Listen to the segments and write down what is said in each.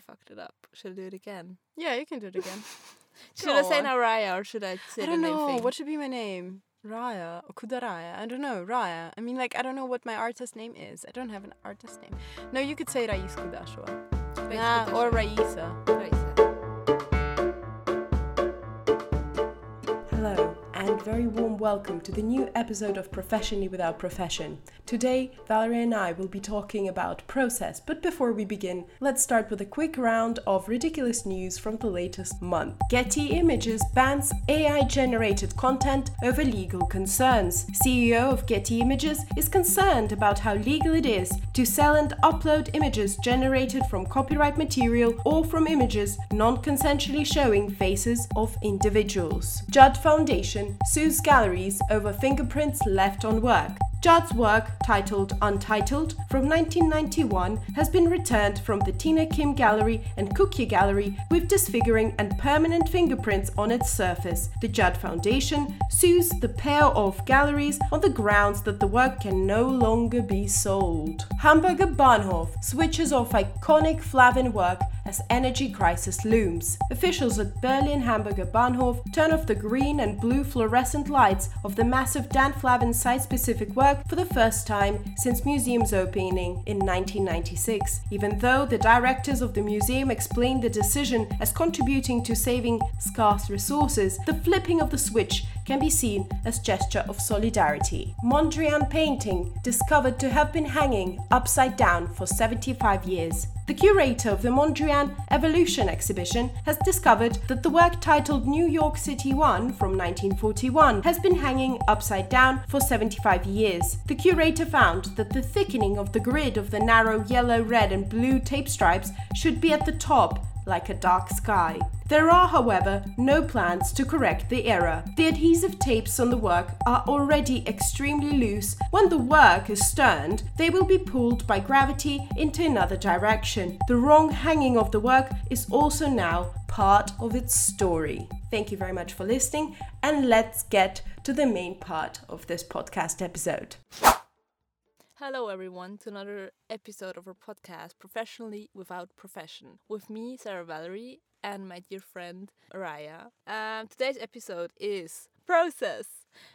fucked it up. Should I do it again? Yeah, you can do it again. Should Go I say on. now Raya or should I say I the don't name know. thing? What should be my name? Raya or Kudaraya? I don't know. Raya. I mean, like, I don't know what my artist name is. I don't have an artist name. No, you could say Rais Kudashwa. Rais Nah, or Raisa. Raisa. Very warm welcome to the new episode of Professionally Without Profession. Today, Valerie and I will be talking about process, but before we begin, let's start with a quick round of ridiculous news from the latest month. Getty Images bans AI generated content over legal concerns. CEO of Getty Images is concerned about how legal it is to sell and upload images generated from copyright material or from images non consensually showing faces of individuals. Judd Foundation sues galleries over fingerprints left on work. Judd's work, titled Untitled, from 1991, has been returned from the Tina Kim Gallery and Kukje Gallery with disfiguring and permanent fingerprints on its surface. The Judd Foundation sues the pair of galleries on the grounds that the work can no longer be sold. Hamburger Bahnhof switches off iconic Flavin work as energy crisis looms. Officials at Berlin Hamburger Bahnhof turn off the green and blue fluorescent lights of the massive Dan Flavin site specific work for the first time since museum's opening in 1996. Even though the directors of the museum explained the decision as contributing to saving scarce resources, the flipping of the switch can be seen as gesture of solidarity. Mondrian painting discovered to have been hanging upside down for 75 years. The curator of the Mondrian Evolution exhibition has discovered that the work titled New York City 1 from 1941 has been hanging upside down for 75 years. The curator found that the thickening of the grid of the narrow yellow, red, and blue tape stripes should be at the top like a dark sky. There are, however, no plans to correct the error. The adhesive tapes on the work are already extremely loose. When the work is turned, they will be pulled by gravity into another direction. The wrong hanging of the work is also now part of its story. Thank you very much for listening, and let's get to the main part of this podcast episode. Hello, everyone, to another episode of our podcast, Professionally Without Profession, with me, Sarah Valerie, and my dear friend, Raya. Um, today's episode is process.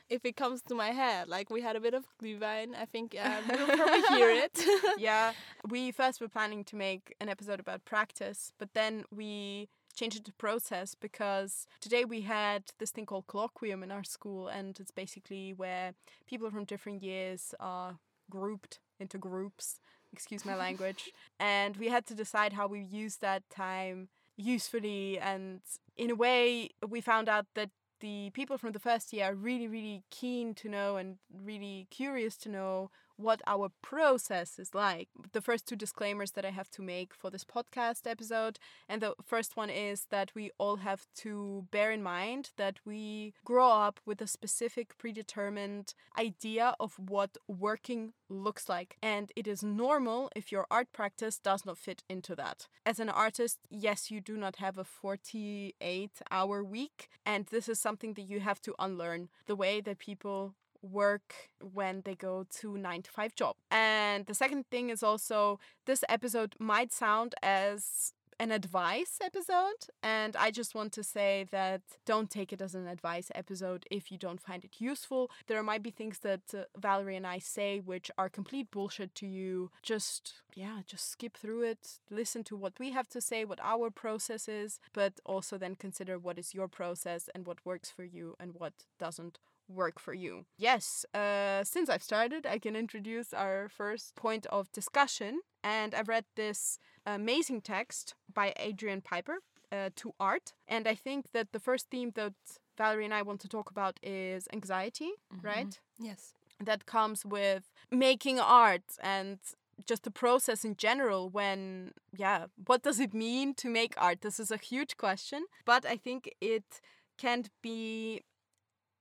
If it comes to my head, like we had a bit of glühwein, I think um, you'll probably hear it. yeah, we first were planning to make an episode about practice, but then we changed it to process because today we had this thing called colloquium in our school, and it's basically where people from different years are grouped into groups. Excuse my language. and we had to decide how we use that time usefully. And in a way, we found out that the people from the first year are really, really keen to know and really curious to know what our process is like. The first two disclaimers that I have to make for this podcast episode, and the first one is that we all have to bear in mind that we grow up with a specific predetermined idea of what working looks like, and it is normal if your art practice does not fit into that. As an artist, yes, you do not have a 48 hour week, and this is something that you have to unlearn the way that people work when they go to 9 to 5 job. And the second thing is also this episode might sound as an advice episode and I just want to say that don't take it as an advice episode if you don't find it useful. There might be things that uh, Valerie and I say which are complete bullshit to you. Just yeah, just skip through it, listen to what we have to say, what our process is, but also then consider what is your process and what works for you and what doesn't work for you. Yes, uh, since I've started, I can introduce our first point of discussion. And I've read this amazing text by Adrian Piper, uh, To Art. And I think that the first theme that Valerie and I want to talk about is anxiety, right? yes. That comes with making art and just the process in general when yeah what does it mean to make art this is a huge question but i think it can't be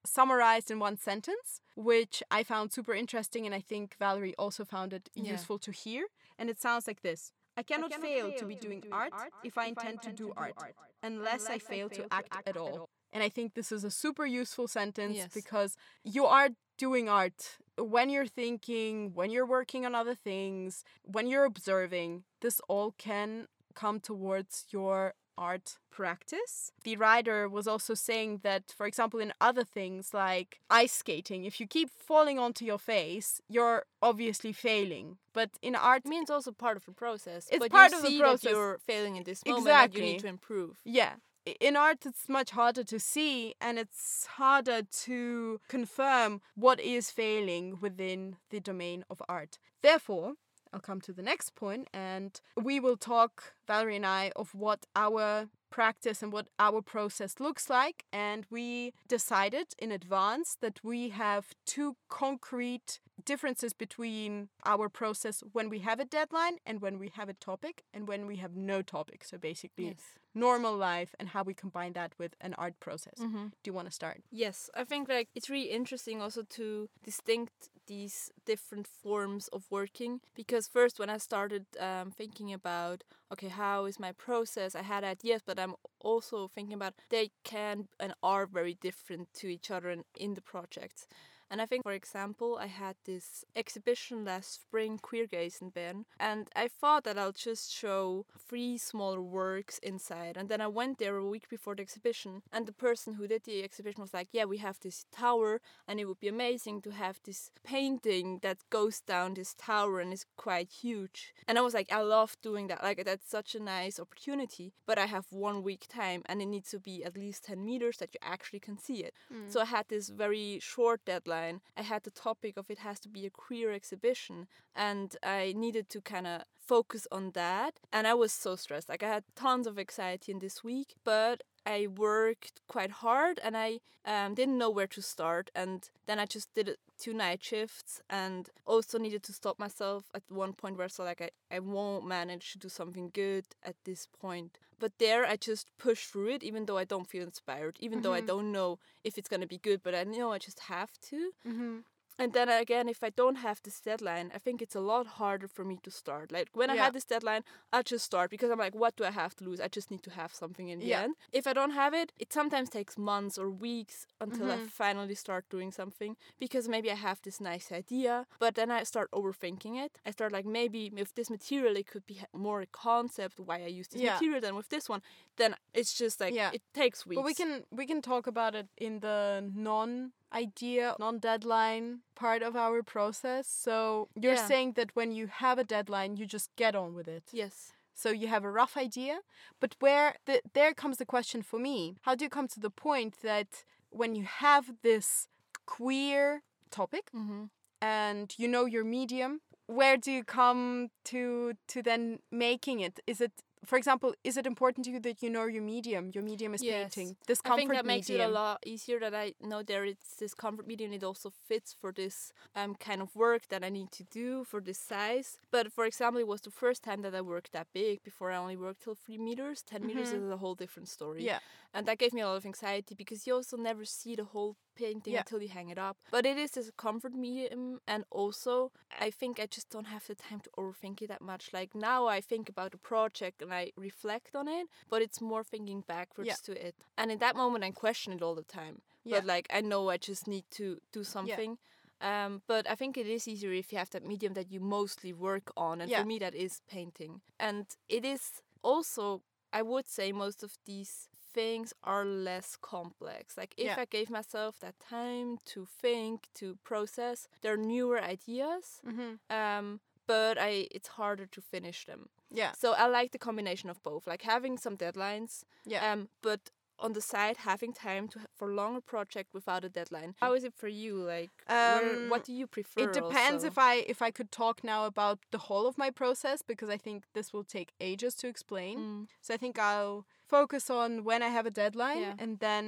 summarized in one sentence, which I found super interesting, and I think Valerie also found it Yeah. useful to hear. And it sounds like this I cannot, fail, to be doing art if I intend to do art, unless I fail to act at all. And I think this is a super useful sentence Yes. because you are doing art when you're thinking, when you're working on other things, when you're observing. This all can come towards your art practice. The writer was also saying that, for example, in other things like ice skating, if you keep falling onto your face, you're obviously failing. But in art, I mean, it's also part of the process. It's but part of the process. You're failing in this moment. That you need to improve. yeah. In art, it's much harder to see and it's harder to confirm what is failing within the domain of art. Therefore, I'll come to the next point and we will talk, Valerie and I, of what our practice and what our process looks like. And we decided in advance that we have two concrete differences between our process when we have a deadline and when we have a topic and when we have no topic. So basically, Yes. Normal life and how we combine that with an art process. Mm-hmm. Do you want to start? Yes, I think like it's really interesting also to distinct these different forms of working because first when I started um, thinking about okay how is my process I had ideas but I'm also thinking about they can and are very different to each other in, in the projects and I think for example I had this exhibition last spring Queer Gaze in Bern and I thought that I'll just show three smaller works inside. And then I went there a week before the exhibition and the person who did the exhibition was like yeah we have this tower and it would be amazing to have this painting that goes down this tower and is quite huge. And I was like I love doing that. Like that's such a nice opportunity but I have one week time and it needs to be at least 10 meters that you actually can see it. Mm. So I had this very short deadline. I had the topic of it has to be a queer exhibition, and I needed to kind of focus on that. And I was so stressed. Like I had tons of anxiety in this week, but I worked quite hard and I um, didn't know where to start. And then I just did two night shifts and also needed to stop myself at one point where I saw like I, I won't manage to do something good at this point. But there I just pushed through it even though I don't feel inspired, even though I Mhm. don't know if it's gonna be good, but I know I just have to. Mm-hmm. And then again, if I don't have this deadline, I think it's a lot harder for me to start. Like when I Yeah. had this deadline, I just start because I'm like, what do I have to lose? I just need to have something in the Yeah. end. If I don't have it, it sometimes takes months or weeks until I Mhm. finally start doing something because maybe I have this nice idea, but then I start overthinking it. I start like maybe with this material it could be more a concept why I use this Yeah. material than with this one. Then it's just like Yeah. it takes weeks. But we can we can talk about it in the non idea, non deadline part of our process. So you're Yeah. saying that when you have a deadline, you just get on with it. yes. So you have a rough idea, but where the, there comes the question for me: How do you come to the point that when you have this queer topic Mm-hmm. and you know your medium, where do you come to to then making it? Is it for example, is it important to you that you know your medium? Your medium is Yes. painting. This I comfort think that makes medium. it a lot easier that I know there it's this comfort medium. It also fits for this um kind of work that I need to do for this size. But for example, it was the first time that I worked that big. Before I only worked till three meters. 10 meters Mhm. is a whole different story. Yeah. and that gave me a lot of anxiety because you also never see the whole painting Yeah. until you hang it up. But it is this comfort medium, and also I think I just don't have the time to overthink it that much. Like now, I think about the project and I reflect on it, but it's more thinking backwards Yeah. to it. And in that moment, I question it all the time. Yeah. But like I know I just need to do something. Um, but I think it is easier if you have that medium that you mostly work on, and for me, that is painting. And it is also, I would say, most of these things are less complex. Like if Yeah. I gave myself that time to think, to process, they're newer ideas. Mm-hmm. Um, but I, it's harder to finish them. Yeah. So I like the combination of both, like having some deadlines, Yeah. um, but on the side having time to for longer project without a deadline. How is it for you? Like, where, Um, what do you prefer? it depends also? if I if I could talk now about the whole of my process because I think this will take ages to explain. Mm, So I think I'll focus on when I have a deadline Yeah. and then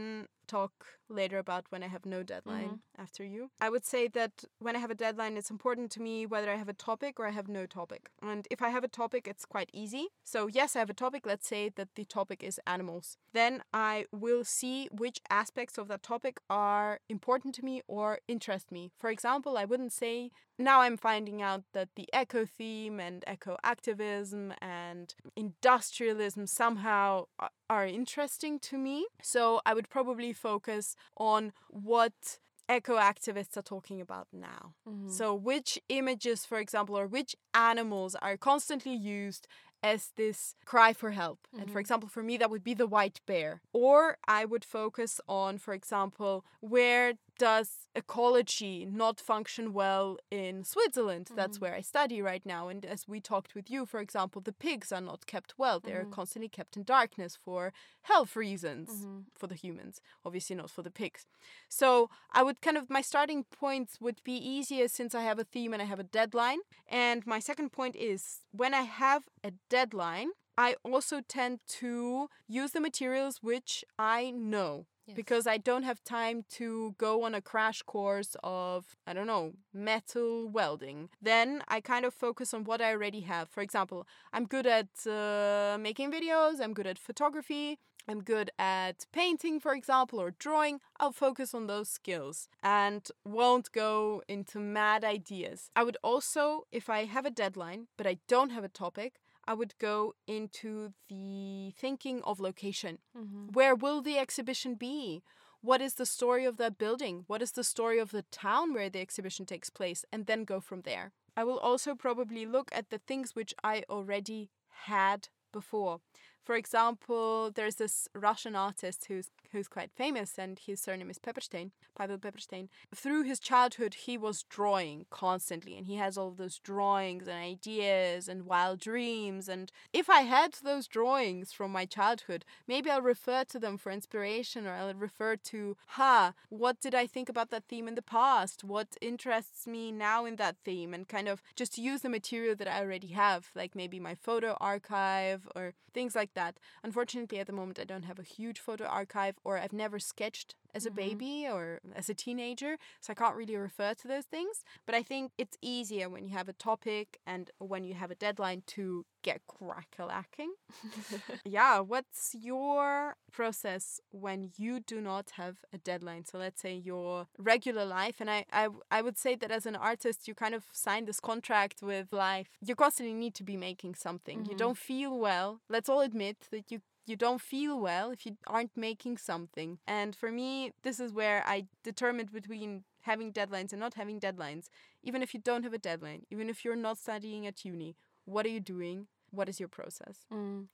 talk later about when I have no deadline Mm-hmm. after you. I would say that when I have a deadline, it's important to me whether I have a topic or I have no topic. And if I have a topic, it's quite easy. So, yes, I have a topic. Let's say that the topic is animals. Then I will see which aspects of that topic are important to me or interest me. For example, I wouldn't say now I'm finding out that the eco theme and eco activism and industrialism somehow a- are interesting to me. So I would probably focus on what eco activists are talking about now. mhm. So, which images, for example, or which animals are constantly used as this cry for help. And for example, for me, that would be the white bear. Or I would focus on, for example, where does ecology not function well in Switzerland? That's mm-hmm. where I study right now. And as we talked with you, for example, the pigs are not kept well. They're mm-hmm. constantly kept in darkness for health reasons mm-hmm. for the humans, obviously not for the pigs. So I would kind of, my starting points would be easier since I have a theme and I have a deadline. And my second point is when I have a deadline, I also tend to use the materials which I know because I don't have time to go on a crash course of, I don't know, metal welding. Then I kind of focus on what I already have. For example, I'm good at uh, making videos, I'm good at photography. I'm good at painting, for example, or drawing, I'll focus on those skills and won't go into mad ideas. I would also, if I have a deadline, but I don't have a topic, I would go into the thinking of location. Mm-hmm. Where will the exhibition be? What is the story of that building? What is the story of the town where the exhibition takes place? And then go from there. I will also probably look at the things which I already had before. For example, there's this Russian artist who's who's quite famous, and his surname is Pepperstein, Pavel Pepperstein. Through his childhood, he was drawing constantly, and he has all those drawings and ideas and wild dreams. And if I had those drawings from my childhood, maybe I'll refer to them for inspiration, or I'll refer to, ha, what did I think about that theme in the past? What interests me now in that theme? And kind of just use the material that I already have, like maybe my photo archive or things like that. Unfortunately, at the moment, I don't have a huge photo archive, or I've never sketched as a mm-hmm. baby or as a teenager, so I can't really refer to those things. But I think it's easier when you have a topic and when you have a deadline to get crack-a-lacking. yeah, what's your process when you do not have a deadline? So let's say your regular life, and I, I, I would say that as an artist, you kind of sign this contract with life. You constantly need to be making something. You mm-hmm. don't feel well. Let's all admit that you you don't feel well if you aren't making something. And for me, this is where I determined between having deadlines and not having deadlines. Even if you don't have a deadline, even if you're not studying at uni, what are you doing? What is your process? Mm.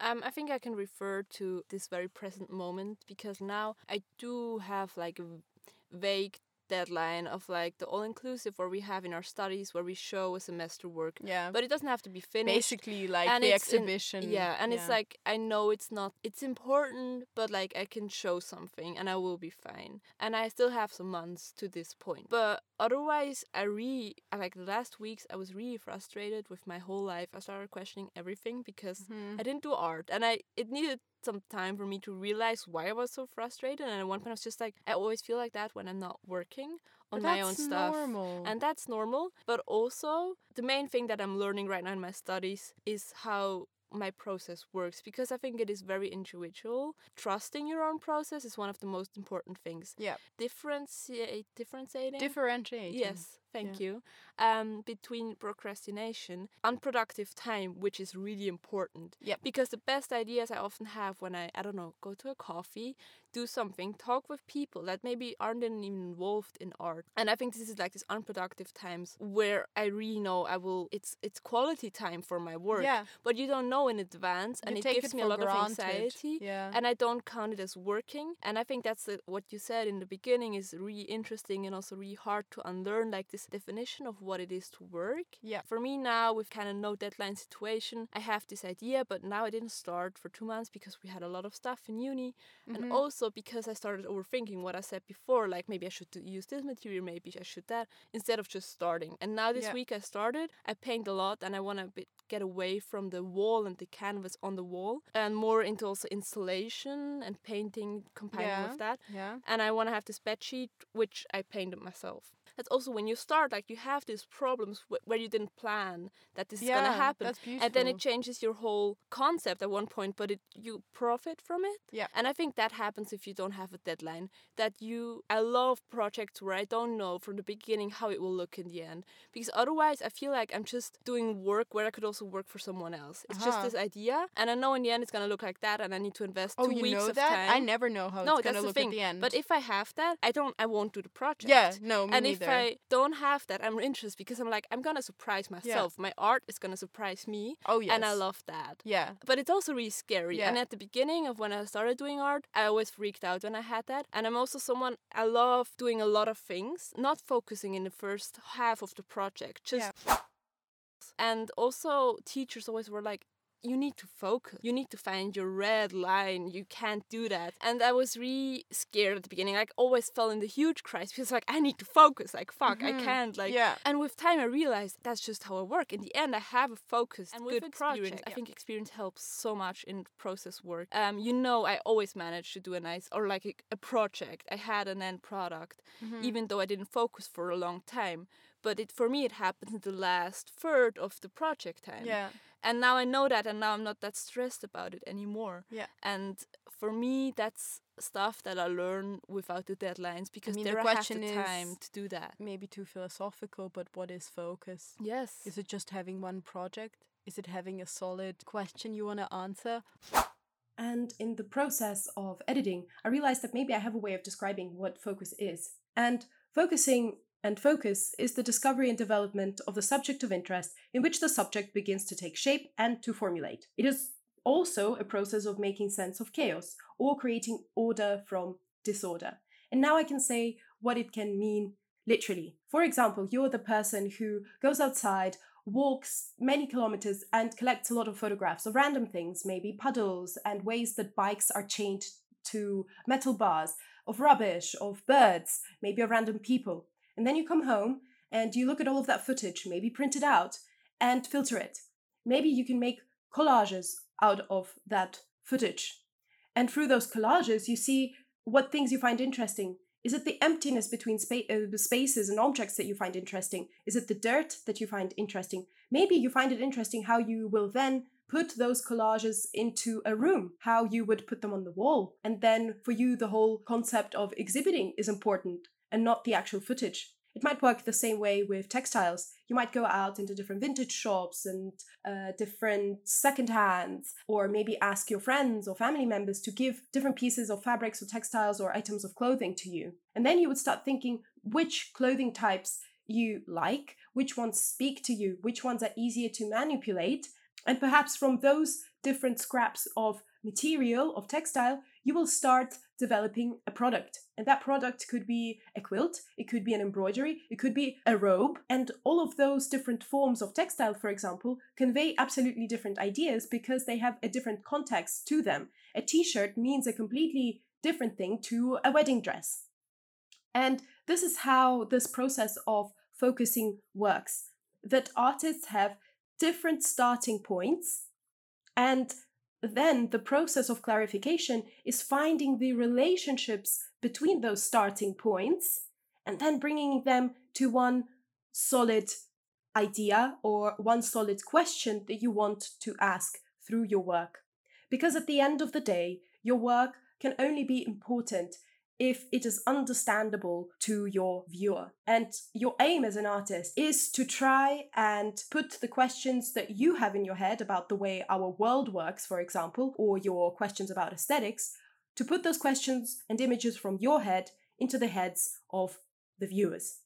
Um, I think I can refer to this very present moment because now I do have like a vague deadline of like the all inclusive where we have in our studies where we show a semester work. Yeah. But it doesn't have to be finished. Basically, like and the it's in- exhibition. yeah, and it's like I know it's not it's important, but like I can show something and I will be fine. And I still have some months to this point. But otherwise I really like the last weeks I was really frustrated with my whole life. I started questioning everything because Mm-hmm. I didn't do art and I it needed some time for me to realize why I was so frustrated and at one point I was just like I always feel like that when I'm not working on my own that's stuff. normal. And that's normal. But also, the main thing that I'm learning right now in my studies is how my process works because I think it is very individual. Trusting your own process is one of the most important things. Yeah. Differentiate, differentiating. Differentiating. Yes, thank you. Um, between procrastination, unproductive time, which is really important. Yep. Because the best ideas I often have when I, I don't know, go to a coffee, do something, talk with people that maybe aren't even involved in art. And I think this is like this unproductive times where I really know I will. It's it's quality time for my work. Yeah. But you don't know in advance, and You it gives it me a lot granted. of anxiety Yeah. and I don't count it as working. And I think that's the, what you said in the beginning is really interesting and also really hard to unlearn, like this definition of what it is to work. Yeah. For me now, with kind of no deadline situation, I have this idea, but now I didn't start for two months because we had a lot of stuff in uni, Mm-hmm. and also because I started overthinking what I said before, like maybe I should use this material, maybe I should that, instead of just starting. And now this Yeah. week I started. I paint a lot, and I want to get away from the wall and the canvas on the wall, and more into also installation and painting, combining Yeah. with that. Yeah. And I want to have this bed sheet, which I painted myself. That's also when you start, like you have these problems wh- where you didn't plan that this is gonna happen, that's and then it changes your whole concept at one point. But it you profit from it. Yeah. And I think that happens if you don't have a deadline. That you, I love projects where I don't know from the beginning how it will look in the end, because otherwise I feel like I'm just doing work where I could also work for someone else. It's just Uh-huh. this idea, and I know in the end it's gonna look like that, and I need to invest Oh, two you weeks know of that? time. I never know how no, it's that's gonna the look thing. at the end. But if I have that, I don't. I won't do the project. yeah, no, me and neither. if I don't have that, I'm interested because I'm like, I'm gonna surprise myself. My art is gonna surprise me. Oh yes. And I love that. Yeah. But it's also really scary. Yeah. And at the beginning of when I started doing art, I always freaked out when I had that. And I'm also someone I love doing a lot of things, not focusing in the first half of the project. Just and also teachers always were like, you need to focus. You need to find your red line. You can't do that. And I was really scared at the beginning. Like always fell in the huge crisis because like I need to focus. Like fuck, I can't. Like Yeah. And with time I realized that's just how I work. In the end I have a focus and good experience. project, I think experience helps so much in process work. Um, you know I always managed to do a nice or like a, a project. I had an end product, Mm-hmm. even though I didn't focus for a long time. But it for me it happened in the last third of the project time Yeah. And now I know that, and now I'm not that stressed about it anymore. Yeah. And for me, that's stuff that I learn without the deadlines because mean, the there I question have the time is- to do that. Maybe too philosophical, but what is focus? Yes. Is it just having one project? Is it having a solid question you want to answer? And in the process of editing, I realized that maybe I have a way of describing what focus is. And focusing and focus is the discovery and development of the subject of interest in which the subject begins to take shape and to formulate. It is also a process of making sense of chaos or creating order from disorder. And now I can say what it can mean literally. For example, you're the person who goes outside, walks many kilometers, and collects a lot of photographs of random things, maybe puddles and ways that bikes are chained to metal bars, of rubbish, of birds, maybe of random people. And then you come home and you look at all of that footage, maybe print it out and filter it. Maybe you can make collages out of that footage. And through those collages, you see what things you find interesting. Is it the emptiness between spa- uh, spaces and objects that you find interesting? Is it the dirt that you find interesting? Maybe you find it interesting how you will then put those collages into a room, how you would put them on the wall. And then for you, the whole concept of exhibiting is important and not the actual footage. It might work the same way with textiles. You might go out into different vintage shops and uh, different second hands, or maybe ask your friends or family members to give different pieces of fabrics or textiles or items of clothing to you. And then you would start thinking which clothing types you like, which ones speak to you, which ones are easier to manipulate. And perhaps from those different scraps of material, of textile, you will start developing a product. And that product could be a quilt, it could be an embroidery, it could be a robe. And all of those different forms of textile, for example, convey absolutely different ideas because they have a different context to them. A t shirt means a completely different thing to a wedding dress. And this is how this process of focusing works that artists have different starting points and then the process of clarification is finding the relationships between those starting points and then bringing them to one solid idea or one solid question that you want to ask through your work. Because at the end of the day, your work can only be important if it is understandable to your viewer. And your aim as an artist is to try and put the questions that you have in your head about the way our world works, for example, or your questions about aesthetics, to put those questions and images from your head into the heads of the viewers.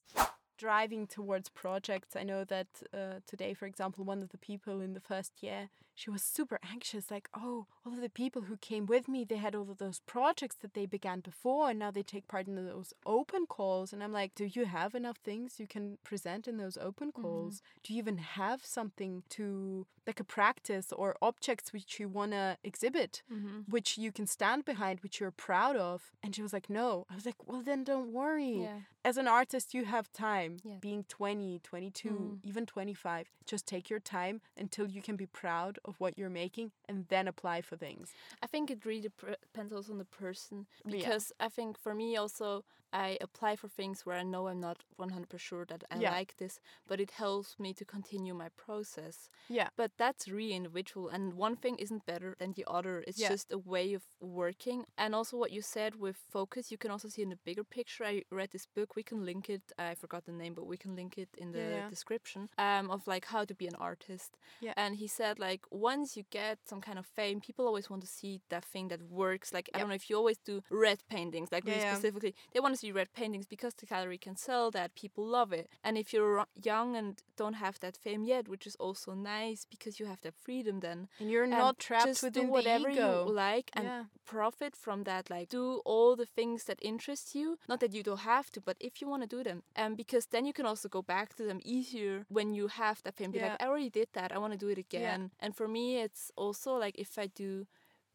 Driving towards projects. I know that uh, today, for example, one of the people in the first year, she was super anxious. Like, oh, all of the people who came with me, they had all of those projects that they began before, and now they take part in those open calls. And I'm like, do you have enough things you can present in those open calls? Do you even have something to, like a practice or objects which you want to exhibit, which you can stand behind, which you're proud of? And she was like, no. I was like, well, then don't worry Yeah. As an artist you have time Yeah. being 20 22 Mm. even 25 just take your time until you can be proud of what you're making and then apply for things I think it really depends also on the person Yeah. because I think for me also I apply for things where I know I'm not 100% sure that I Yeah. like this, but it helps me to continue my process. yeah But that's really individual, and one thing isn't better than the other. It's Yeah. just a way of working. And also, what you said with focus, you can also see in the bigger picture. I read this book. We can link it. I forgot the name, but we can link it in the Yeah, description. Um, of like how to be an artist. Yeah. And he said like once you get some kind of fame, people always want to see that thing that works. Like I don't know if you always do red paintings, like Yeah, really specifically, they want to because you read paintings, because the gallery can sell that, people love it. And if you're young and don't have that fame yet, which is also nice because you have that freedom then. And you're and not trapped just within do whatever the ego. you like and Yeah. profit from that. Like do all the things that interest you. Not that you don't have to, but if you want to do them, and because then you can also go back to them easier when you have that fame. Be Yeah. like, I already did that. I want to do it again. And for me, it's also like if I do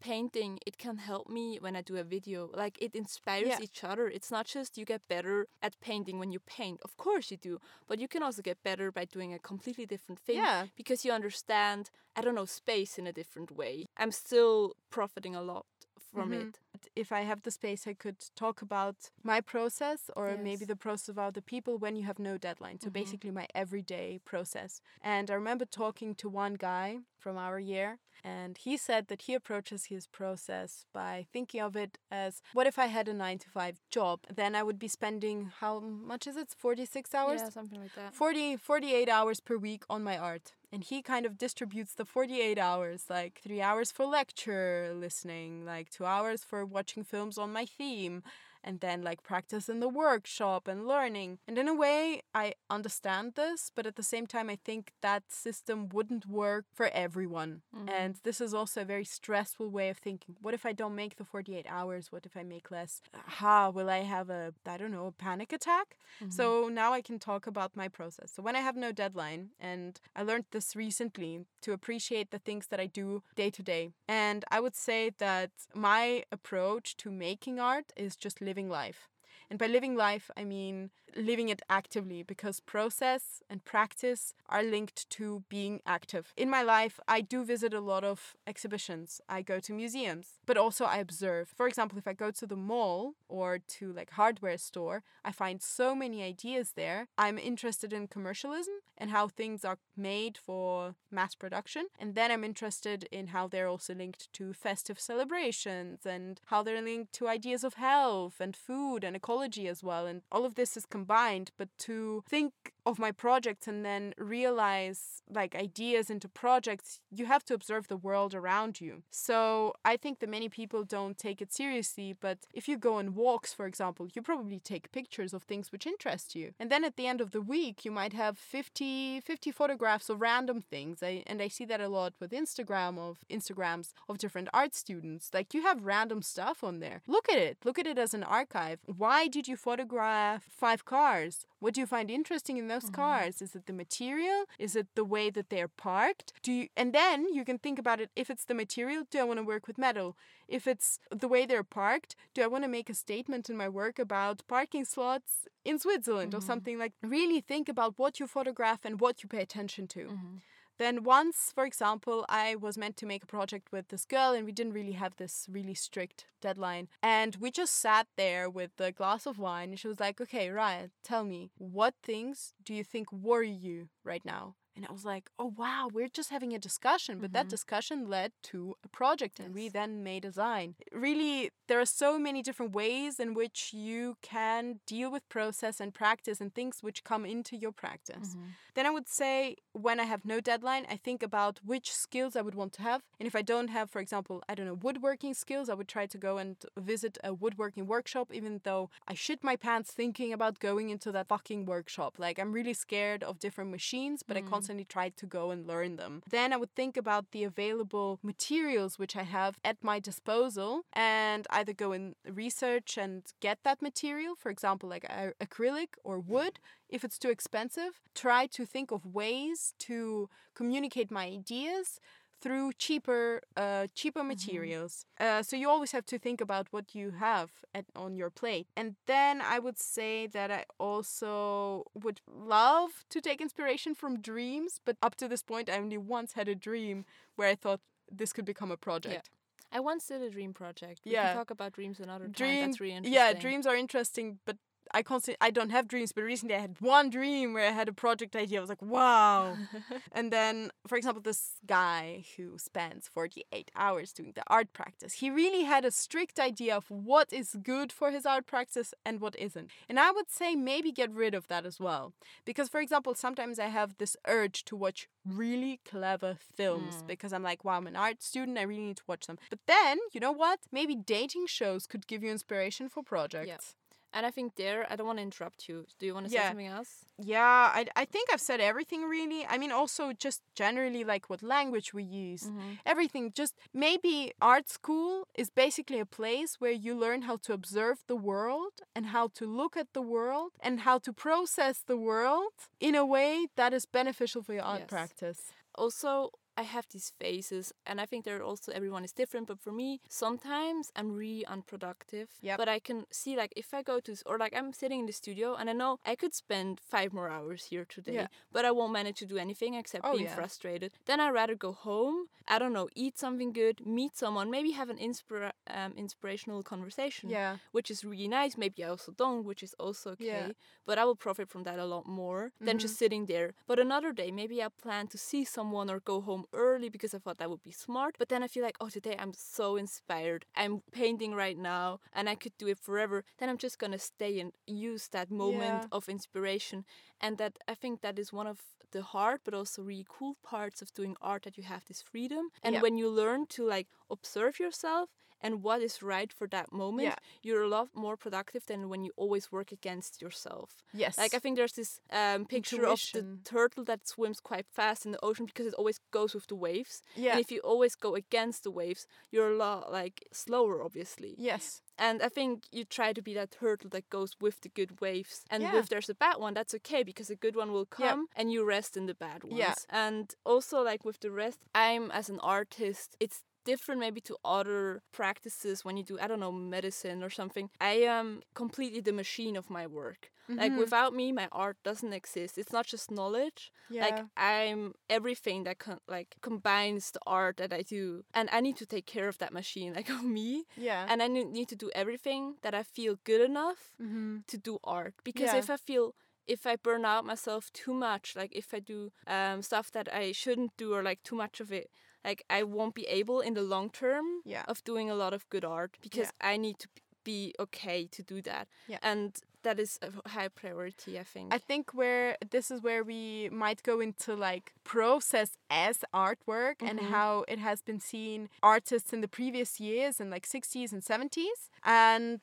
painting it can help me when i do a video like it inspires Yeah. each other it's not just you get better at painting when you paint of course you do but you can also get better by doing a completely different thing Yeah. because you understand i don't know space in a different way i'm still profiting a lot from Mhm. it If I have the space, I could talk about my process or maybe the process of other people when you have no deadline. So Mhm. basically, my everyday process. And I remember talking to one guy from our year, and he said that he approaches his process by thinking of it as what if I had a nine to five job? Then I would be spending how much is it? 46 hours? yeah something like that 40, 48 hours per week on my art. And he kind of distributes the 48 hours like three hours for lecture listening, like two hours for watching films on my theme, and then like practice in the workshop and learning. And in a way, I understand this, but at the same time, I think that system wouldn't work for everyone. Mhm. And this is also a very stressful way of thinking. What if I don't make the 48 hours? What if I make less? Ha, will I have a, I don't know, a panic attack? Mm-hmm. So now I can talk about my process. So when I have no deadline, and I learned this recently to appreciate the things that I do day to day. And I would say that my approach to making art is just living life. And by living life, I mean living it actively because process and practice are linked to being active. In my life, I do visit a lot of exhibitions. I go to museums, but also I observe. For example, if I go to the mall or to like hardware store, I find so many ideas there. I'm interested in commercialism and how things are made for mass production. And then I'm interested in how they're also linked to festive celebrations and how they're linked to ideas of health and food and ecology as well. And all of this is combined, but to think of my projects and then realize like ideas into projects, you have to observe the world around you. So I think that many people don't take it seriously, but if you go on walks, for example, you probably take pictures of things which interest you. And then at the end of the week, you might have 50, 50 photographs of random things. I, and I see that a lot with Instagram of Instagrams of different art students. Like you have random stuff on there. Look at it. Look at it as an archive. Why did you photograph five cars? What do you find interesting in those mm-hmm. cars? Is it the material? Is it the way that they're parked? Do you and then you can think about it if it's the material, do I want to work with metal? If it's the way they're parked, do I want to make a statement in my work about parking slots in Switzerland or mm-hmm. something like really think about what you photograph and what you pay attention to. Mm-hmm. Then once, for example, I was meant to make a project with this girl and we didn't really have this really strict deadline. And we just sat there with a glass of wine and she was like, "Okay, Raya, tell me, what things do you think worry you right now?" And I was like, oh wow, we're just having a discussion. But that mm-hmm. discussion led to a project and we then made a design. Really, there are so many different ways in which you can deal with process and practice and things which come into your practice. Mm-hmm. Then I would say when I have no deadline, I think about which skills I would want to have. And if I don't have, for example, I don't know, woodworking skills, I would try to go and visit a woodworking workshop, even though I shit my pants thinking about going into that fucking workshop. Like I'm really scared of different machines, but I constantly try to go and learn them. Then I would think about the available materials which I have at my disposal and either go and research and get that material, for example, like acrylic or wood, if it's too expensive, try to think of ways to communicate my ideas through cheaper uh, cheaper materials. Uh, so you always have to think about what you have at, on your plate. And then I would say that I also would love to take inspiration from dreams, but up to this point I only once had a dream where I thought this could become a project. I once did a dream project. We Yeah. can talk about dreams another time. Dream- That's really interesting. Yeah, dreams are interesting, but I constantly I don't have dreams, but recently I had one dream where I had a project idea. I was like, wow. and then, for example, this guy who spends 48 hours doing the art practice, he really had a strict idea of what is good for his art practice and what isn't. And I would say maybe get rid of that as well. Because, for example, sometimes I have this urge to watch really clever films mm. because I'm like, wow, I'm an art student, I really need to watch them. But then, you know what? Maybe dating shows could give you inspiration for projects. And I think there, I don't want to interrupt you. Do you want to say something else? Yeah, I, I think I've said everything really. I mean, also just generally like what language we use, Mm-hmm. everything. Just maybe art school is basically a place where you learn how to observe the world and how to look at the world and how to process the world in a way that is beneficial for your art Yes. practice. Also, I have these phases, and I think they're also everyone is different. But for me, sometimes I'm really unproductive. Yep. But I can see like if I go to or like I'm sitting in the studio and I know I could spend five more hours here today, Yeah. but I won't manage to do anything except Oh, being yeah. frustrated. Then I'd rather go home. I don't know, eat something good, meet someone, maybe have an inspira- um, inspirational conversation Yeah. which is really nice. Maybe I also don't, which is also okay. Yeah. But I will profit from that a lot more than just sitting there. But another day, maybe I plan to see someone or go home early because I thought that would be smart. But then I feel like, oh, today I'm so inspired. I'm painting right now and I could do it forever. Then I'm just gonna stay and use that moment Yeah. of inspiration. And that I think that is one of the hard but also really cool parts of doing art that you have this freedom. And Yeah. when you learn to like observe yourself and what is right for that moment, Yeah. you're a lot more productive than when you always work against yourself. Yes. Like I think there's this um, picture of the turtle that swims quite fast in the ocean because it always goes with the waves. Yeah. And if you always go against the waves, you're a lot like slower, obviously. yes. And I think you try to be that turtle that goes with the good waves. And Yeah. if there's a bad one, that's okay because a good one will Yeah. come and you rest in the bad ones. Yeah. And also like with the rest, I'm as an artist, it's different maybe to other practices when you do I don't know medicine or something. I am completely the machine of my work. Like Mhm. without me my art doesn't exist. It's not just knowledge. Yeah. Like I'm everything that con- like combines the art that I do. And I need to take care of that machine like of me yeah. and I need to do everything that I feel good enough mm-hmm. to do art because Yeah. if I feel if I burn out myself too much, like if I do um, stuff that I shouldn't do or like too much of it, like I won't be able in the long term Yeah. of doing a lot of good art because I need to be okay to do that. Yeah. And that is a high priority, I think. I think where this is where we might go into like process as artwork and Mhm. how it has been seen artists in the previous years in like 60s and 70s and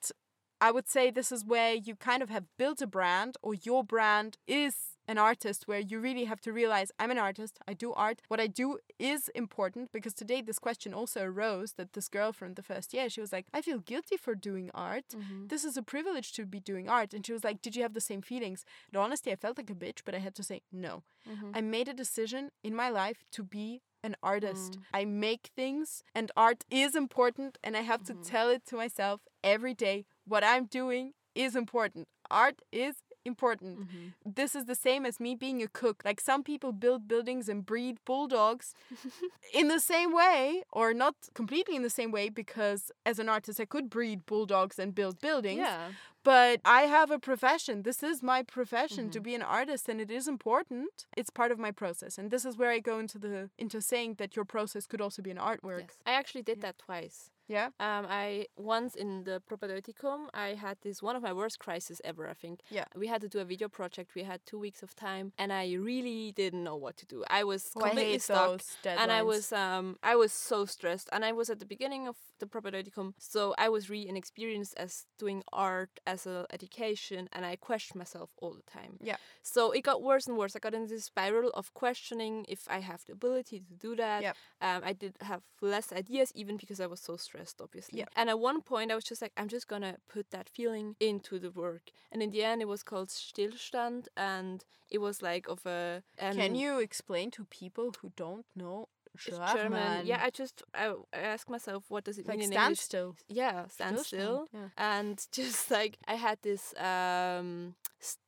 I would say this is where you kind of have built a brand or your brand is an artist where you really have to realize I'm an artist, I do art. What I do is important because today this question also arose that this girl from the first year, she was like, I feel guilty for doing art Mhm. this is a privilege to be doing art. And she was like, Did you have the same feelings? And honestly, I felt like a bitch, but I had to say no. Mhm. I made a decision in my life to be an artist. Mm. I make things, and art is important, and I have Mhm. to tell it to myself every day what I'm doing is important. Art is important. Mhm. This is the same as me being a cook. Like some people build buildings and breed bulldogs in the same way, or not completely in the same way, because as an artist, I could breed bulldogs and build buildings. Yeah. But I have a profession. This is my profession to Mhm. be an artist, and it is important. It's part of my process, and this is where I go into the into saying that your process could also be an artwork. Yes. I actually did Yeah. that twice. Yeah. Um, I once in the propedeuticum, I had this one of my worst crises ever. I think. Yeah. We had to do a video project. We had two weeks of time, and I really didn't know what to do. I was Oh, I completely hate stuck, and I was um, I was so stressed, and I was at the beginning of the propedeuticum, so I was really inexperienced as doing art as an education, and I questioned myself all the time. Yeah. So it got worse and worse. I got into this spiral of questioning if I have the ability to do that. Yep. Um, I did have less ideas, even because I was so stressed, obviously. Yeah. And at one point, I was just like, I'm just gonna put that feeling into the work. And in the end, it was called Stillstand, and it was like of a. Can you explain to people who don't know German? German. Yeah, I just I, I ask myself, what does it like mean in stand English? still. Yeah, stand Stillstand, still. Yeah. And just like I had this um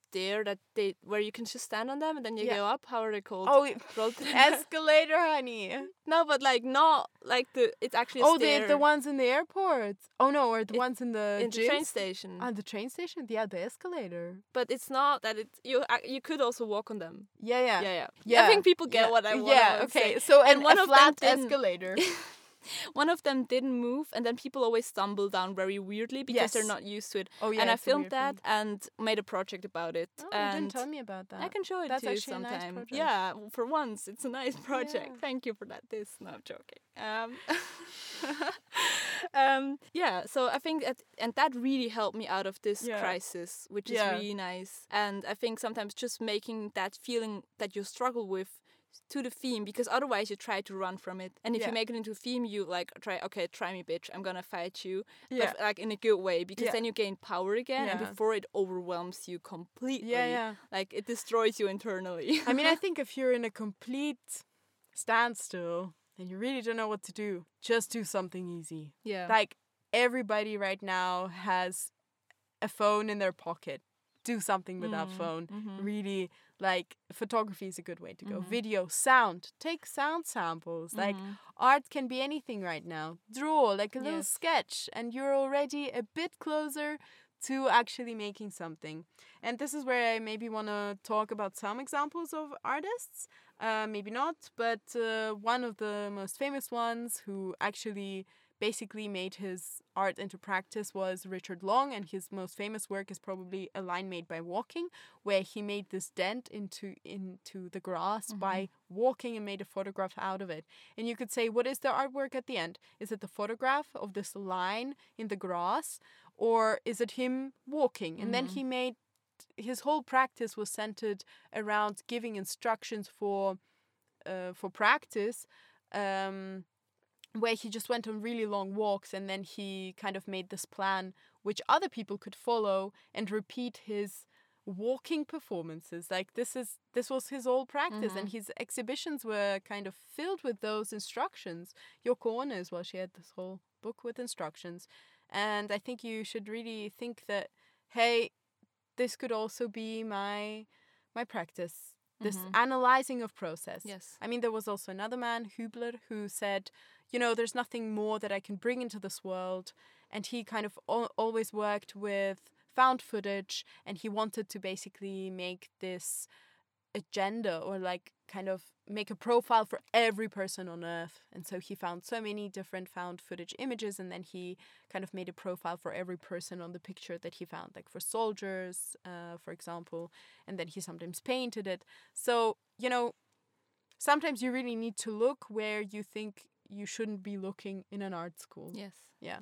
stair that they where you can just stand on them and then you Yeah. go up. How are they called? Oh, escalator, honey. no, but like not like the. It's actually a Oh, the the ones in the airport. Oh no, or the It- ones in the in the train station. On the train station? Yeah, the escalator. but it's not that it you ac- you could also walk on them. Yeah, yeah. Yeah, yeah. Yeah, I think people get yeah, what I want. Yeah, okay. So And and one a of them flat escalator. One of them didn't move, and then people always stumble down very weirdly because they're not used to it. Oh yeah. and I filmed that thing. and made a project about it. Oh, you and didn't tell me about that. I can show it That's to you actually a nice project. yeah, for once, it's a nice project. Yeah. Thank you for that. This, no, I'm joking. Um, um, yeah, so I think that, and that really helped me out of this Yeah. crisis, which is Yeah. really nice. And I think sometimes just making that feeling that you struggle with to the theme because otherwise you try to run from it and if Yeah. you make it into a theme you like try okay try me bitch i'm gonna fight you Yeah. but like in a good way because Yeah. then you gain power again and before it overwhelms you completely Yeah, yeah. like it destroys you internally I mean, I think if you're in a complete standstill and you really don't know what to do, just do something easy. yeah Like everybody right now has a phone in their pocket. Do something with that Mm, phone. mhm. Really, like photography is a good way to go. Mhm. Video, sound. Take sound samples. Like Mhm. art can be anything right now. Draw like a little Yes. sketch, and you're already a bit closer to actually making something. And this is where I maybe want to talk about some examples of artists. Uh, maybe not, but uh, one of the most famous ones who actually basically made his art into practice was Richard Long, and his most famous work is probably A Line Made by Walking, where he made this dent into into the grass by walking and made a photograph out of it. And you could say, what is the artwork at the end? Is it the photograph of this line in the grass, or is it him walking? And then he made his whole practice was centered around giving instructions for uh, for practice. Um, where he just went on really long walks and then he kind of made this plan which other people could follow and repeat his walking performances. Like this is this was his whole practice and mm-hmm. his exhibitions were kind of filled with those instructions. Yoko Ono as well she had this whole book with instructions. And I think you should really think that hey this could also be my my practice this mm-hmm. analyzing of process yes I mean, there was also another man, Huebler, who said, you know, there's nothing more that I can bring into this world. And he kind of al- always worked with found footage and he wanted to basically make this agenda or like kind of make a profile for every person on earth. And so he found so many different found footage images and then he kind of made a profile for every person on the picture that he found, like for soldiers, uh, for example. And then he sometimes painted it. So, you know, sometimes you really need to look where you think you shouldn't be looking in an art school. yes Yeah.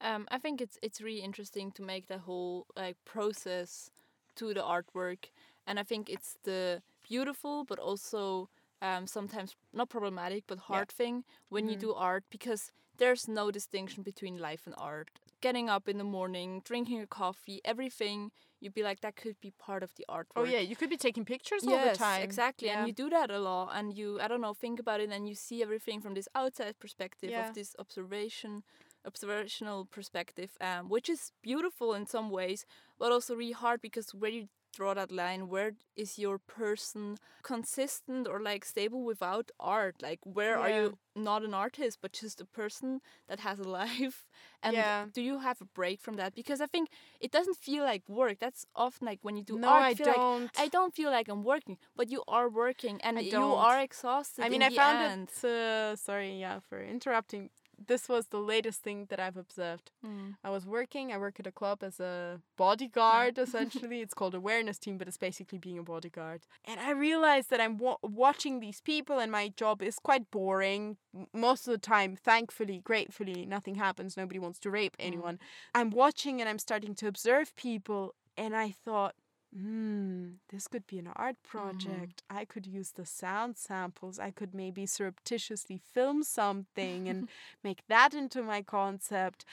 Um, I think it's it's really interesting to make the whole like process to the artwork, and I think it's the beautiful but also um, sometimes not problematic but hard thing when you do art because there's no distinction between life and art. Getting up in the morning, drinking a coffee, everything you'd be like that could be part of the artwork. Oh yeah, you could be taking pictures all the time. exactly. Yeah. And you do that a lot, and you, I don't know, think about it, and you see everything from this outside perspective Yeah. of this observation, observational perspective, um, which is beautiful in some ways, but also really hard because where you draw that line, where is your person consistent or like stable without art? Like, where are you not an artist, but just a person that has a life? And Yeah. do you have a break from that? Because I think it doesn't feel like work. That's often like when you do No, art, I feel like, don't. I don't feel like I'm working, but you are working and you are exhausted. I mean, I found end. it. Uh, sorry, yeah, for interrupting. This was the latest thing that I've observed. Mm. I was working. I work at a club as a bodyguard. essentially, it's called awareness team, but it's basically being a bodyguard. And I realized that I'm wa- watching these people, and my job is quite boring. Most of the time, thankfully, gratefully, nothing happens. Nobody wants to rape anyone. I'm watching, and I'm starting to observe people, and I thought. Hmm, this could be an art project. I could use the sound samples. I could maybe surreptitiously film something and make that into my concept.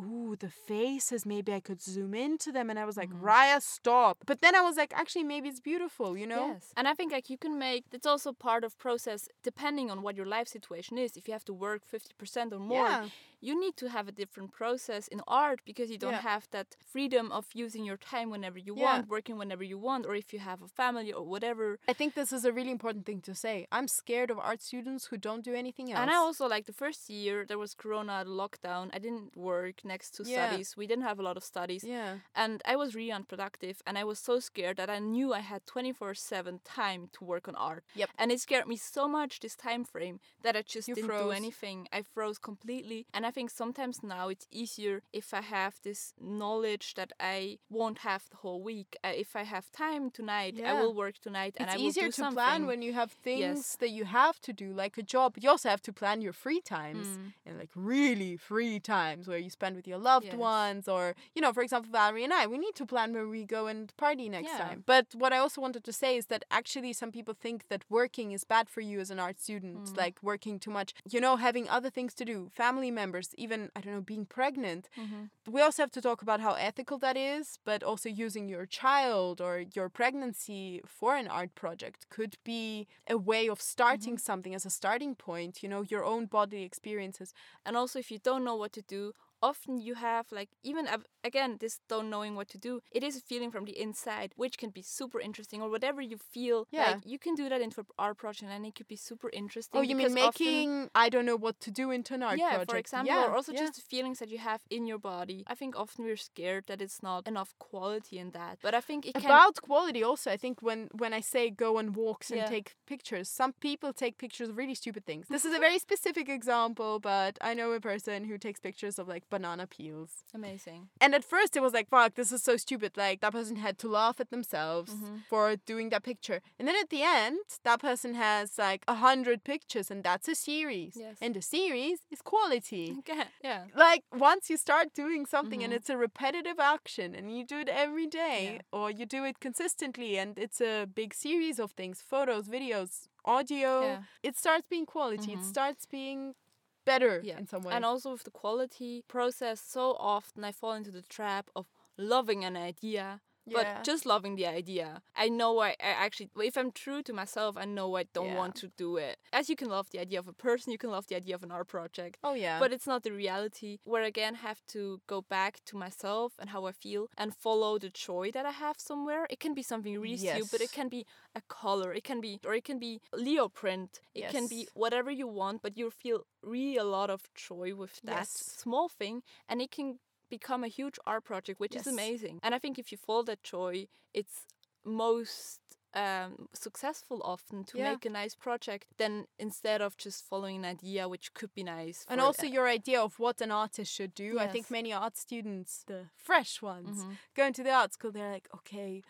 Ooh, the faces, maybe I could zoom into them. And I was like, Raya, stop. But then I was like, actually, maybe it's beautiful, you know? Yes, and I think like you can make it's also part of process depending on what your life situation is. If you have to work fifty percent or more, Yeah. You need to have a different process in art because you don't Yeah. have that freedom of using your time whenever you Yeah. want, working whenever you want, or if you have a family or whatever. I think this is a really important thing to say. I'm scared of art students who don't do anything else. And I also like the first year there was Corona lockdown. I didn't work next to Yeah. studies. We didn't have a lot of studies. yeah. and I was really unproductive and I was so scared that I knew I had 24/7 time to work on art. Yep. And it scared me so much this time frame that I just You didn't do anything. I froze completely and I think sometimes now it's easier if I have this knowledge that I won't have the whole week. Uh, if I have time tonight, I will work tonight and it's I will easier do to something. plan when you have things Yes. that you have to do, like a job. You also have to plan your free times Mm. and like really free times where you spend with your loved Yes. ones, or you know, for example, Valerie and I, we need to plan where we go and party next Yeah. time. But what I also wanted to say is that actually some people think that working is bad for you as an art student, Mm. like working too much. You know, having other things to do, family members, even I don't know, being pregnant. Mhm. We also have to talk about how ethical that is, but also using your child or your pregnancy for an art project could be a way of starting something as a starting point, you know, your own bodily experiences. And also, if you don't know what to do, often you have like even again this don't knowing what to do. It is a feeling from the inside, which can be super interesting, or whatever you feel. Yeah. like you can do that into our project, and it could be super interesting. Oh, you mean because often- making I don't know what to do into an art yeah, project? for example, yeah, or also yeah. just the feelings that you have in your body. I think often we're scared that it's not enough quality in that, but I think it can. about quality also i think when when i say go on walks and Yeah. take pictures some people take pictures of really stupid things this is a very specific example but i know a person who takes pictures of like banana peels Amazing. and at first it was like fuck this is so stupid like that person had to laugh at themselves Mm-hmm. for doing that picture and then at the end that person has like a hundred pictures and that's a series Yes. and the series is quality Okay. Yeah. like once you start doing something and Mhm. it's a repetitive action and you do it every day Yeah. or you do it consistently and it's a big series of things photos videos audio Yeah. it starts being quality it Mhm. starts being better Yeah. in some way And also with the quality process, so often I fall into the trap of loving an idea. Yeah. But just loving the idea. I know I, I actually, if I'm true to myself, I know I don't Yeah. want to do it. As you can love the idea of a person, you can love the idea of an art project. oh yeah But it's not the reality where I again have to go back to myself and how I feel and follow the joy that I have somewhere. It can be something really stupid. It can be a color. It can be or it can be Leo print. It can be whatever you want, but you feel really a lot of joy with that Yes. small thing and it can become a huge art project, which is amazing. And I think if you follow that joy, it's most um, successful often to Yeah. make a nice project than instead of just following an idea which could be nice. and also your idea of what an artist should do i think many art students the fresh ones Mhm. go into the art school they're like okay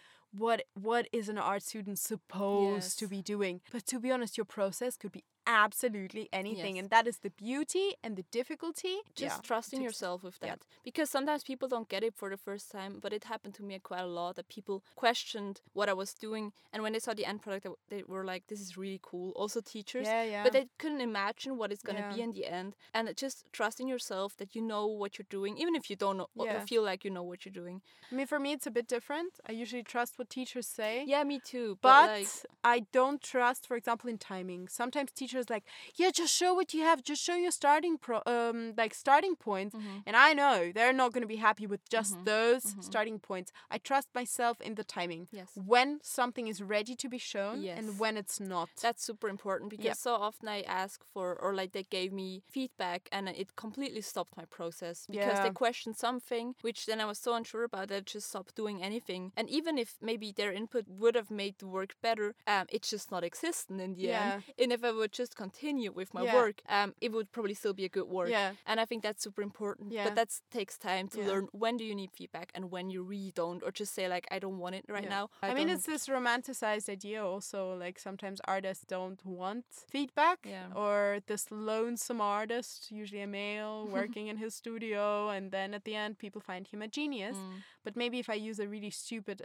what what is an art student supposed to be doing but to be honest your process could be absolutely anything Yes. and that is the beauty and the difficulty just Yeah, trusting yourself with that yeah. because sometimes people don't get it for the first time but it happened to me quite a lot that people questioned what i was doing and when they saw the end product they- were like this is really cool also teachers yeah yeah but they couldn't imagine what it's going to be in the end and just trusting yourself that you know what you're doing even if you don't know Yeah. feel like you know what you're doing i mean for me it's a bit different i usually trust what teachers say yeah me too but but, like I don't trust, for example, in timing. Sometimes teachers like, yeah, just show what you have, just show your starting pro, um, like starting points. mhm. And I know they're not going to be happy with just Mhm, those mhm. starting points. I trust myself in the timing. yes When something is ready to be shown Yes. and when it's not. That's super important because so often I ask for, or like they gave me feedback and it completely stopped my process because Yeah. they questioned something, which then I was so unsure about that I just stopped doing anything. And even if maybe their input would have made the work better, um, it's just not existent in the end. And if I would just continue with my Yeah. work, um, it would probably still be a good work. yeah. And I think that's super important. Yeah. But that takes time to Yeah. learn when do you need feedback and when you really don't, or just say like I don't want it right Yeah. now. I, mean, it's this romanticized idea also. Like sometimes artists don't want feedback, Yeah. or this lonesome artist, usually a male, working in his studio, and then at the end, people find him a genius. Mm. But maybe if I use a really stupid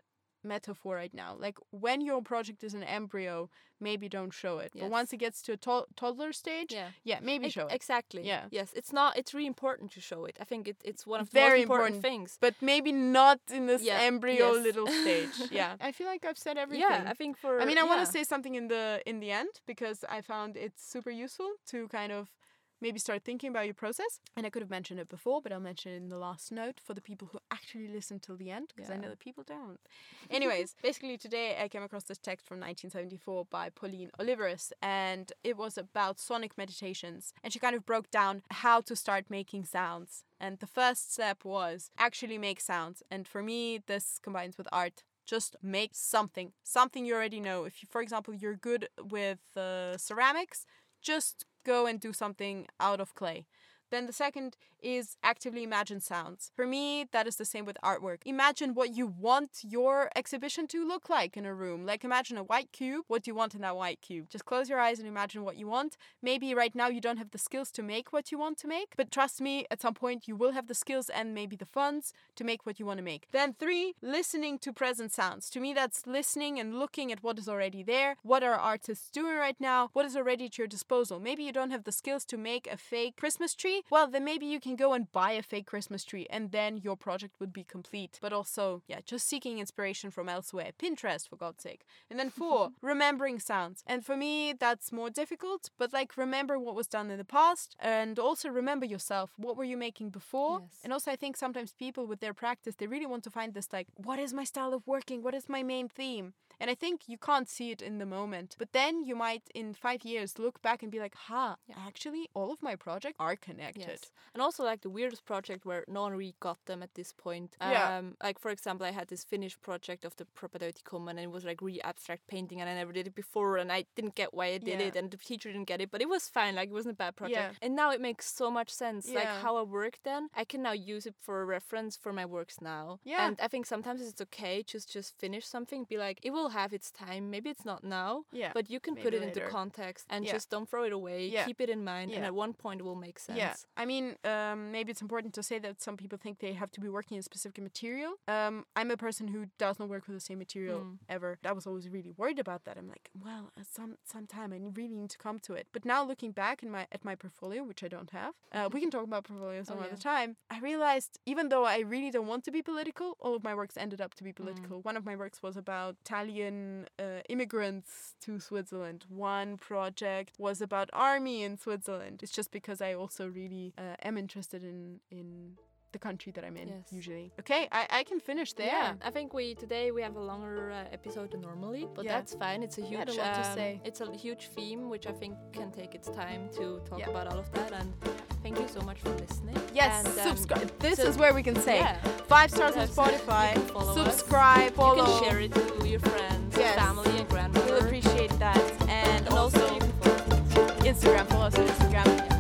metaphor right now, like when your project is an embryo, maybe don't show it. But once it gets to a to- toddler stage, yeah. yeah, maybe Ex- show it. Exactly. Yeah. Yes, it's not. It's really important to show it. I think it, it's one of the Very most important, important. things. but maybe not in this Yeah, embryo yes. little stage. Yeah, I feel like I've said everything. Yeah, I think for. I mean, I want to say something in the in the end because I found it's super useful to kind of maybe start thinking about your process. And I could have mentioned it before, but I'll mention it in the last note for the people who actually listen till the end because I know that people don't. Anyways, basically today I came across this text from 1974 by Pauline Oliveros and it was about sonic meditations and she kind of broke down how to start making sounds. And the first step was actually make sounds. And for me this combines with art just make something something you already know if you for example you're good with uh, ceramics just go and do something out of clay. Then the second is actively imagine sounds. For me, that is the same with artwork. Imagine what you want your exhibition to look like in a room. Like imagine a white cube. What do you want in that white cube? Just close your eyes and imagine what you want. Maybe right now you don't have the skills to make what you want to make, but trust me, at some point you will have the skills and maybe the funds to make what you want to make. Then three, listening to present sounds. To me, that's listening and looking at what is already there. What are artists doing right now? What is already at your disposal? Maybe you don't have the skills to make a fake Christmas tree. Well, then maybe you can go and buy a fake Christmas tree and then your project would be complete. But also, yeah, just seeking inspiration from elsewhere. Pinterest, for God's sake. And then four, remembering sounds. And for me, that's more difficult, but like remember what was done in the past and also remember yourself. What were you making before? Yes. And also, I think sometimes people with their practice, they really want to find this like, what is my style of working? What is my main theme? And I think you can't see it in the moment. But then you might, in five years, look back and be like, ha, actually, all of my projects are connected. Yes. And also like the weirdest project where no one really got them at this point. Yeah. Um, like for example, I had this finished project of the Propadeutikum and it was like really abstract painting and I never did it before and I didn't get why I did Yeah. it and the teacher didn't get it, but it was fine. Like it wasn't a bad project. Yeah. And now it makes so much sense. Like how I worked then, I can now use it for a reference for my works now. Yeah. And I think sometimes it's okay just just finish something, be like it will have its time. Maybe it's not now, Yeah. but you can put it into context and Yeah. just don't throw it away. Yeah. Keep it in mind, and at one point it will make sense. Yeah, I mean, um, maybe it's important to say that some people think they have to be working in specific material. Um, I'm a person who does not work with the same material Mm. ever. I was always really worried about that. I'm like, well, at some sometime I really need to come to it. But now looking back in my at my portfolio, which I don't have, uh, we can talk about portfolio some Oh, other yeah. time. I realized even though I really don't want to be political, all of my works ended up to Mm. be political. One of my works was about Italian uh, immigrants to Switzerland. One project was about army in Switzerland. It's just because I also really uh, am interested in in the country that I'm in Yes. usually. Okay, I, I can finish there. Yeah, I think we today we have a longer uh, episode than normally, but Yeah. that's fine. It's a huge, lot to um, say. it's a huge theme which I think can take its time to talk Yeah. about all of that. And thank you so much for listening. Yes, and, um, subscribe. This so- is where we can say Yeah, five stars on Spotify. follow us. subscribe, you can share it to your friends, Yes. family, and grandmother. We'll appreciate that. And, and also, also you can follow us. Instagram. Follow us on Instagram.